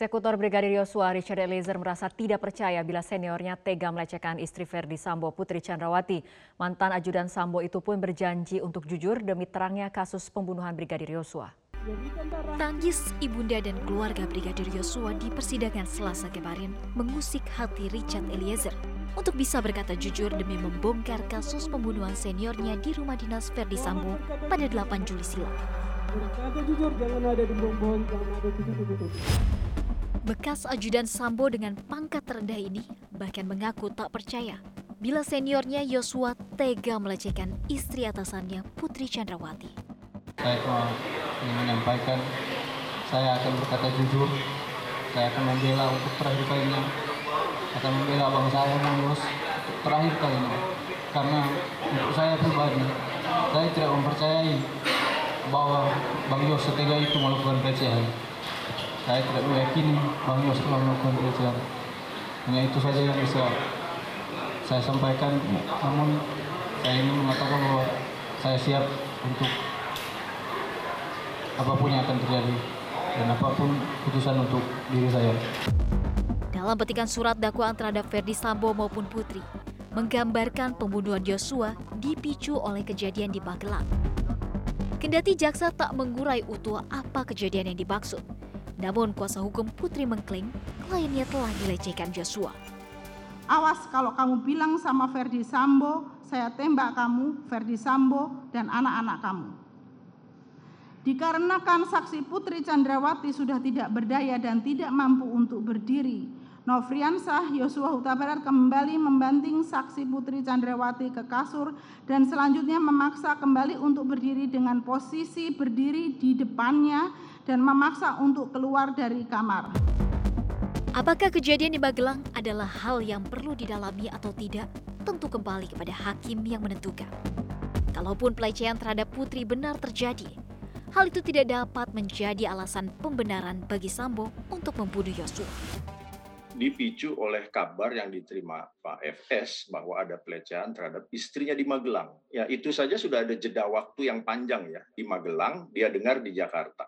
Eksekutor Brigadir Yosua Richard Eliezer merasa tidak percaya bila seniornya tega melecehkan istri Verdi Sambo Putri Chandrawati. Mantan ajudan Sambo itu pun berjanji untuk jujur demi terangnya kasus pembunuhan Brigadir Yosua. Tangis ibunda dan keluarga Brigadir Yosua di persidangan Selasa kemarin mengusik hati Richard Eliezer untuk bisa berkata jujur demi membongkar kasus pembunuhan seniornya di rumah dinas Verdi Sambo pada 8 Juli silam. Berkata jujur, jangan ada jangan ada tutup-tutup. Bekas ajudan Sambo dengan pangkat terendah ini bahkan mengaku tak percaya bila seniornya Yosua tega melecehkan istri atasannya Putri Chandrawati. Saya cuma ingin menyampaikan saya akan berkata jujur, saya akan membela untuk terakhir kalinya, akan membela saya Bang Yos untuk terakhir kalinya. Karena untuk saya pribadi, saya tidak mempercayai bahwa Bang Yos setega itu melakukan pelecehan. Saya tidak meyakini Bang Yos telah melakukan pelecehan. Hanya itu saja yang bisa saya sampaikan. Namun saya ingin mengatakan bahwa saya siap untuk apa pun yang akan terjadi dan apa pun putusan untuk diri saya. Dalam petikan surat dakwaan terhadap Verdi Sambo maupun Putri, menggambarkan pembunuhan Yosua dipicu oleh kejadian di Magelang. Kendati jaksa tak mengurai utuh apa kejadian yang dimaksud, namun kuasa hukum Putri mengklaim kliennya telah dilecehkan Joshua. Awas kalau kamu bilang sama Verdi Sambo, saya tembak kamu, Verdi Sambo, dan anak-anak kamu. Dikarenakan saksi Putri Chandrawati sudah tidak berdaya dan tidak mampu untuk berdiri, Nofriansah Yosua Huta Barat kembali membanting saksi Putri Chandrawati ke kasur dan selanjutnya memaksa kembali untuk berdiri dengan posisi berdiri di depannya dan memaksa untuk keluar dari kamar. Apakah kejadian di Magelang adalah hal yang perlu didalami atau tidak? Tentu kembali kepada hakim yang menentukan. Kalaupun pelecehan terhadap putri benar terjadi, hal itu tidak dapat menjadi alasan pembenaran bagi Sambo untuk membunuh Yosua dipicu oleh kabar yang diterima Pak FS bahwa ada pelecehan terhadap istrinya di Magelang. Ya itu saja sudah ada jeda waktu yang panjang ya di Magelang, dia dengar di Jakarta.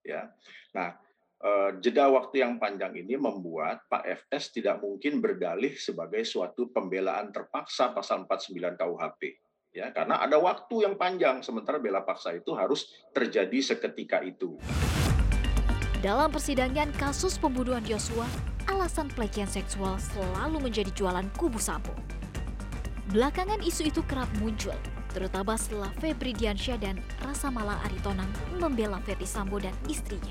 Ya, nah eh, jeda waktu yang panjang ini membuat Pak FS tidak mungkin berdalih sebagai suatu pembelaan terpaksa pasal 49 KUHP. Ya, karena ada waktu yang panjang sementara bela paksa itu harus terjadi seketika itu. Dalam persidangan kasus pembunuhan Yosua, alasan pelecehan seksual selalu menjadi jualan kubu Sambo. Belakangan isu itu kerap muncul, terutama setelah Febri Diansyah dan Rasa Mala Aritonang membela Ferdi Sambo dan istrinya.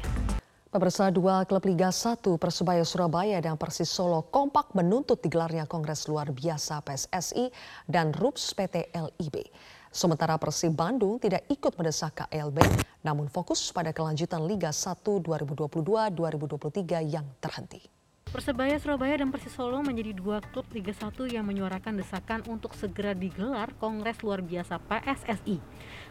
Pemirsa dua klub Liga 1 Persebaya Surabaya dan Persis Solo kompak menuntut digelarnya Kongres Luar Biasa PSSI dan RUPS PT LIB. Sementara Persib Bandung tidak ikut mendesak KLB, namun fokus pada kelanjutan Liga 1 2022-2023 yang terhenti. Persebaya Surabaya dan Persis Solo menjadi dua klub Liga 1 yang menyuarakan desakan untuk segera digelar Kongres Luar Biasa PSSI.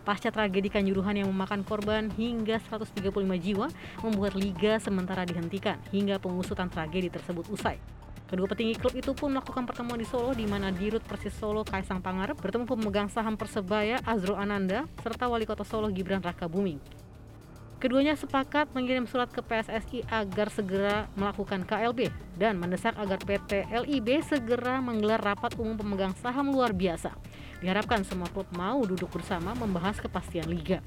Pasca tragedi Kanjuruhan yang memakan korban hingga 135 jiwa membuat liga sementara dihentikan hingga pengusutan tragedi tersebut usai. Kedua petinggi klub itu pun melakukan pertemuan di Solo di mana Dirut Persis Solo Kaisang Pangarep bertemu pemegang saham Persebaya Azro Ananda serta Wali Kota Solo Gibran Raka Buming. Keduanya sepakat mengirim surat ke PSSI agar segera melakukan KLB dan mendesak agar PT LIB segera menggelar rapat umum pemegang saham luar biasa. Diharapkan semua klub mau duduk bersama membahas kepastian liga.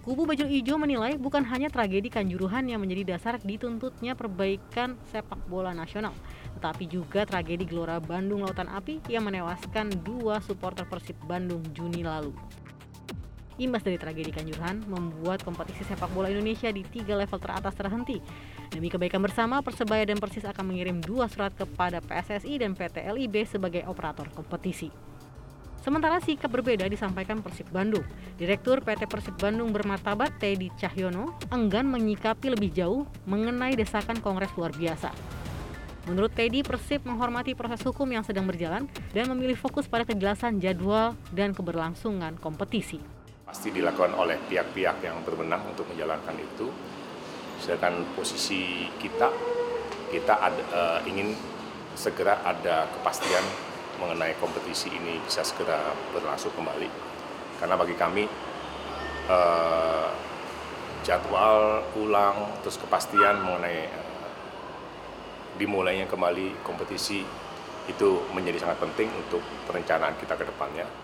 Kubu Bajul Ijo menilai bukan hanya tragedi Kanjuruhan yang menjadi dasar dituntutnya perbaikan sepak bola nasional, tetapi juga tragedi Gelora Bandung Lautan Api yang menewaskan dua supporter Persib Bandung Juni lalu. Imbas dari tragedi Kanjuruhan membuat kompetisi sepak bola Indonesia di tiga level teratas terhenti. Demi kebaikan bersama, Persebaya dan Persis akan mengirim dua surat kepada PSSI dan PT LIB sebagai operator kompetisi. Sementara sikap berbeda disampaikan Persib Bandung. Direktur PT Persib Bandung bermartabat Teddy Cahyono enggan menyikapi lebih jauh mengenai desakan Kongres luar biasa. Menurut Teddy, Persib menghormati proses hukum yang sedang berjalan dan memilih fokus pada kejelasan jadwal dan keberlangsungan kompetisi pasti dilakukan oleh pihak-pihak yang berwenang untuk menjalankan itu. Sedangkan posisi kita, kita ada, uh, ingin segera ada kepastian mengenai kompetisi ini bisa segera berlangsung kembali. Karena bagi kami uh, jadwal ulang, terus kepastian mengenai uh, dimulainya kembali kompetisi itu menjadi sangat penting untuk perencanaan kita ke depannya.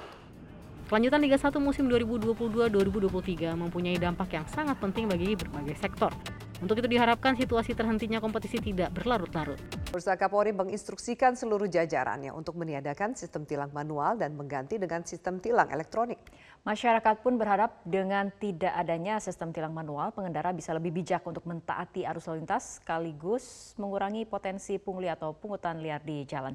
Kelanjutan Liga 1 musim 2022-2023 mempunyai dampak yang sangat penting bagi berbagai sektor. Untuk itu diharapkan situasi terhentinya kompetisi tidak berlarut-larut. Bursa Kapolri menginstruksikan seluruh jajarannya untuk meniadakan sistem tilang manual dan mengganti dengan sistem tilang elektronik. Masyarakat pun berharap dengan tidak adanya sistem tilang manual, pengendara bisa lebih bijak untuk mentaati arus lalu lintas sekaligus mengurangi potensi pungli atau pungutan liar di jalan.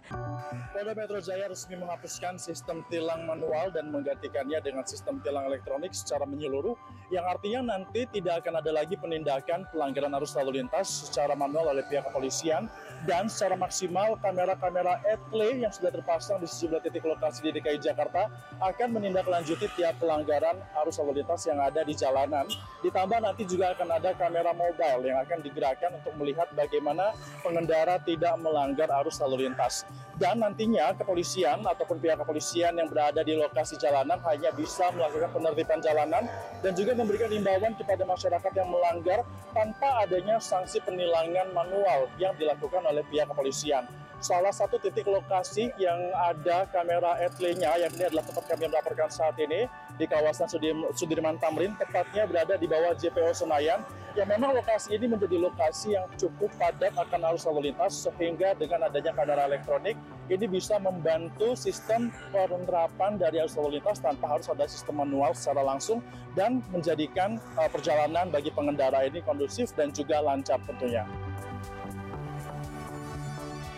Polda Metro Jaya resmi menghapuskan sistem tilang manual dan menggantikannya dengan sistem tilang elektronik secara menyeluruh, yang artinya nanti tidak akan ada lagi penindakan pelanggaran arus lalu lintas secara manual oleh pihak kepolisian dan secara maksimal kamera-kamera etle yang sudah terpasang di sejumlah titik lokasi di DKI Jakarta akan menindaklanjuti tiap pelanggaran arus lalu lintas yang ada di jalanan. Ditambah nanti juga akan ada kamera mobile yang akan digerakkan untuk melihat bagaimana pengendara tidak melanggar arus lalu lintas. Dan nantinya kepolisian ataupun pihak kepolisian yang berada di lokasi jalanan hanya bisa melakukan penertiban jalanan dan juga memberikan imbauan kepada masyarakat yang melanggar tanpa adanya sanksi penilangan manual yang dilakukan oleh pihak kepolisian. Salah satu titik lokasi yang ada kamera etle-nya, yang ini adalah tempat kami melaporkan saat ini, di kawasan Sudirman Tamrin, tepatnya berada di bawah JPO Senayan, yang memang lokasi ini menjadi lokasi yang cukup padat akan arus lalu lintas, sehingga dengan adanya kamera elektronik, ini bisa membantu sistem penerapan dari arus lalu lintas tanpa harus ada sistem manual secara langsung, dan menjadikan uh, perjalanan bagi pengendara ini kondusif dan juga lancar tentunya.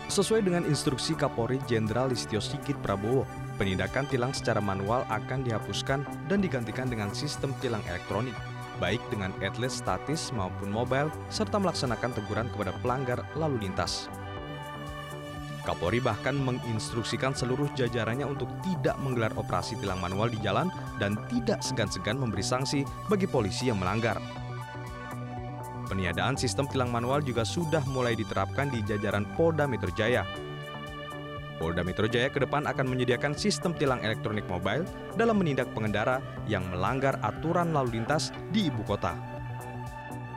Sesuai dengan instruksi Kapolri Jenderal Listio Sigit Prabowo, penindakan tilang secara manual akan dihapuskan dan digantikan dengan sistem tilang elektronik, baik dengan atlet statis maupun mobile, serta melaksanakan teguran kepada pelanggar lalu lintas. Kapolri bahkan menginstruksikan seluruh jajarannya untuk tidak menggelar operasi tilang manual di jalan dan tidak segan-segan memberi sanksi bagi polisi yang melanggar. Peniadaan sistem tilang manual juga sudah mulai diterapkan di jajaran Polda Metro Jaya. Polda Metro Jaya ke depan akan menyediakan sistem tilang elektronik mobile dalam menindak pengendara yang melanggar aturan lalu lintas di ibu kota.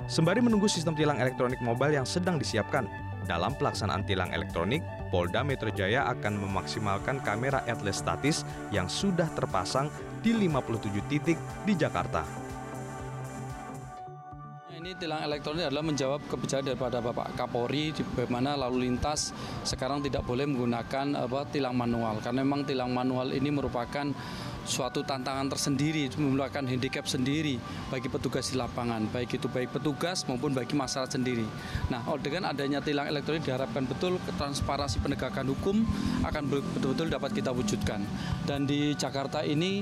Sembari menunggu sistem tilang elektronik mobile yang sedang disiapkan, dalam pelaksanaan tilang elektronik, Polda Metro Jaya akan memaksimalkan kamera atlas statis yang sudah terpasang di 57 titik di Jakarta ini tilang elektronik adalah menjawab kebijakan daripada Bapak Kapolri di bagaimana lalu lintas sekarang tidak boleh menggunakan apa tilang manual karena memang tilang manual ini merupakan suatu tantangan tersendiri, merupakan handicap sendiri bagi petugas di lapangan, baik itu baik petugas maupun bagi masyarakat sendiri. Nah, dengan adanya tilang elektronik diharapkan betul transparansi penegakan hukum akan betul-betul dapat kita wujudkan. Dan di Jakarta ini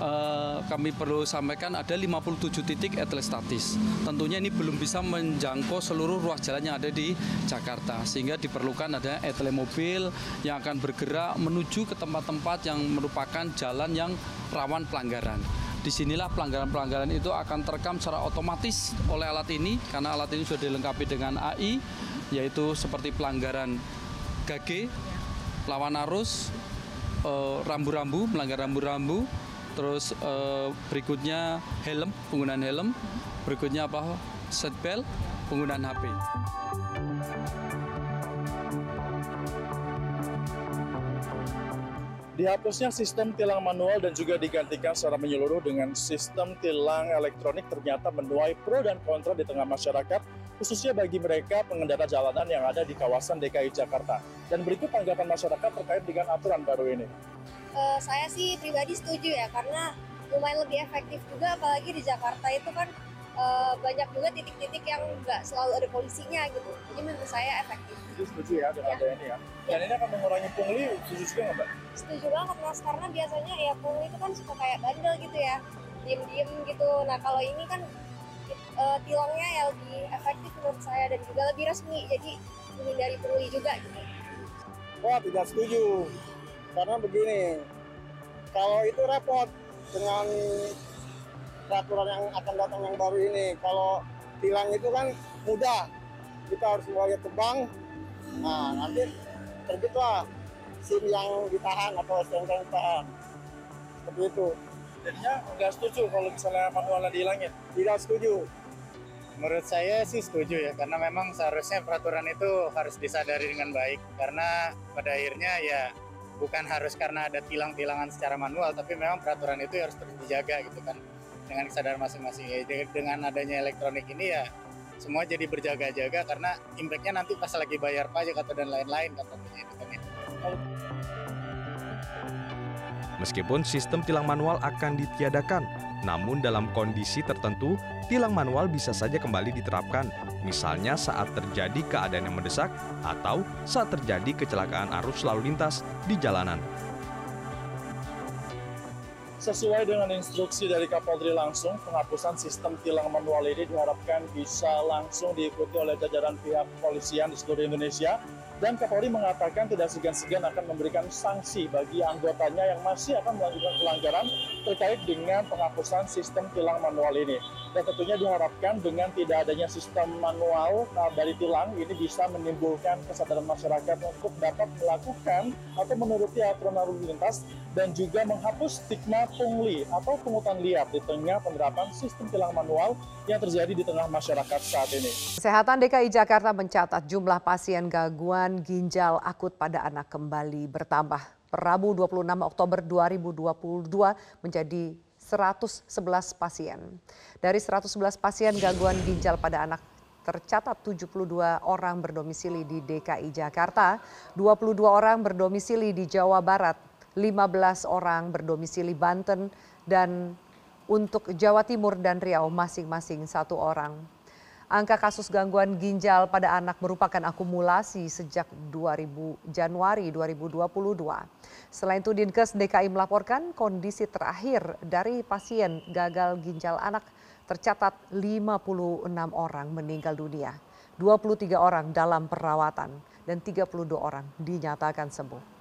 uh, kami perlu sampaikan ada 57 titik etele statis. Tentunya ini belum bisa menjangkau seluruh ruas jalan yang ada di Jakarta sehingga diperlukan ada etele mobil yang akan bergerak menuju ke tempat-tempat yang merupakan jalan yang rawan pelanggaran. Di sinilah pelanggaran-pelanggaran itu akan terekam secara otomatis oleh alat ini karena alat ini sudah dilengkapi dengan AI yaitu seperti pelanggaran GAG, lawan arus, eh, rambu-rambu, melanggar rambu-rambu, terus uh, berikutnya helm penggunaan helm. Berikutnya apa? Seatbelt penggunaan HP Dihapusnya sistem tilang manual dan juga digantikan secara menyeluruh dengan sistem tilang elektronik ternyata menuai pro dan kontra di tengah masyarakat, khususnya bagi mereka pengendara jalanan yang ada di kawasan DKI Jakarta. Dan berikut tanggapan masyarakat terkait dengan aturan baru ini uh, saya sih pribadi setuju ya karena lumayan lebih efektif juga apalagi di Jakarta itu kan uh, banyak juga titik-titik yang nggak selalu ada polisinya gitu jadi menurut saya efektif Jadi setuju ya dengan ya. ada ini ya dan ini akan mengurangi pungli setuju juga nggak mbak? setuju banget mas karena biasanya ya pungli itu kan suka kayak bandel gitu ya diem-diem gitu nah kalau ini kan uh, tilangnya ya lebih efektif menurut saya dan juga lebih resmi jadi menghindari pungli juga gitu. Wah tidak setuju. Karena begini kalau itu repot dengan peraturan yang akan datang yang baru ini. Kalau tilang itu kan mudah. Kita harus mulai ke bank. Nah nanti terbitlah SIM yang ditahan atau STNK yang ditahan. Seperti itu. Jadinya nggak setuju kalau misalnya manualnya dihilangin? Tidak setuju Menurut saya sih setuju ya, karena memang seharusnya peraturan itu harus disadari dengan baik. Karena pada akhirnya ya bukan harus karena ada tilang-tilangan secara manual, tapi memang peraturan itu harus terus dijaga gitu kan. Dengan kesadaran masing-masing. Ya, dengan adanya elektronik ini ya semua jadi berjaga-jaga karena impactnya nanti pas lagi bayar pajak atau dan lain-lain katanya itu kan ya. Meskipun sistem tilang manual akan ditiadakan, namun dalam kondisi tertentu, tilang manual bisa saja kembali diterapkan, misalnya saat terjadi keadaan yang mendesak atau saat terjadi kecelakaan arus lalu lintas di jalanan. Sesuai dengan instruksi dari Kapolri langsung, penghapusan sistem tilang manual ini diharapkan bisa langsung diikuti oleh jajaran pihak kepolisian di seluruh Indonesia dan Kapolri mengatakan tidak segan-segan akan memberikan sanksi bagi anggotanya yang masih akan melakukan pelanggaran terkait dengan penghapusan sistem tilang manual ini. Dan tentunya diharapkan dengan tidak adanya sistem manual nah, dari tilang ini bisa menimbulkan kesadaran masyarakat untuk dapat melakukan atau menuruti aturan lalu lintas dan juga menghapus stigma pungli atau pungutan liar di tengah penerapan sistem tilang manual yang terjadi di tengah masyarakat saat ini. Kesehatan DKI Jakarta mencatat jumlah pasien gangguan ginjal akut pada anak kembali bertambah. Per Rabu 26 Oktober 2022 menjadi 111 pasien. Dari 111 pasien gangguan ginjal pada anak tercatat 72 orang berdomisili di DKI Jakarta, 22 orang berdomisili di Jawa Barat, 15 orang berdomisili Banten, dan untuk Jawa Timur dan Riau masing-masing satu orang. Angka kasus gangguan ginjal pada anak merupakan akumulasi sejak 2000 Januari 2022. Selain itu Dinkes DKI melaporkan kondisi terakhir dari pasien gagal ginjal anak tercatat 56 orang meninggal dunia, 23 orang dalam perawatan dan 32 orang dinyatakan sembuh.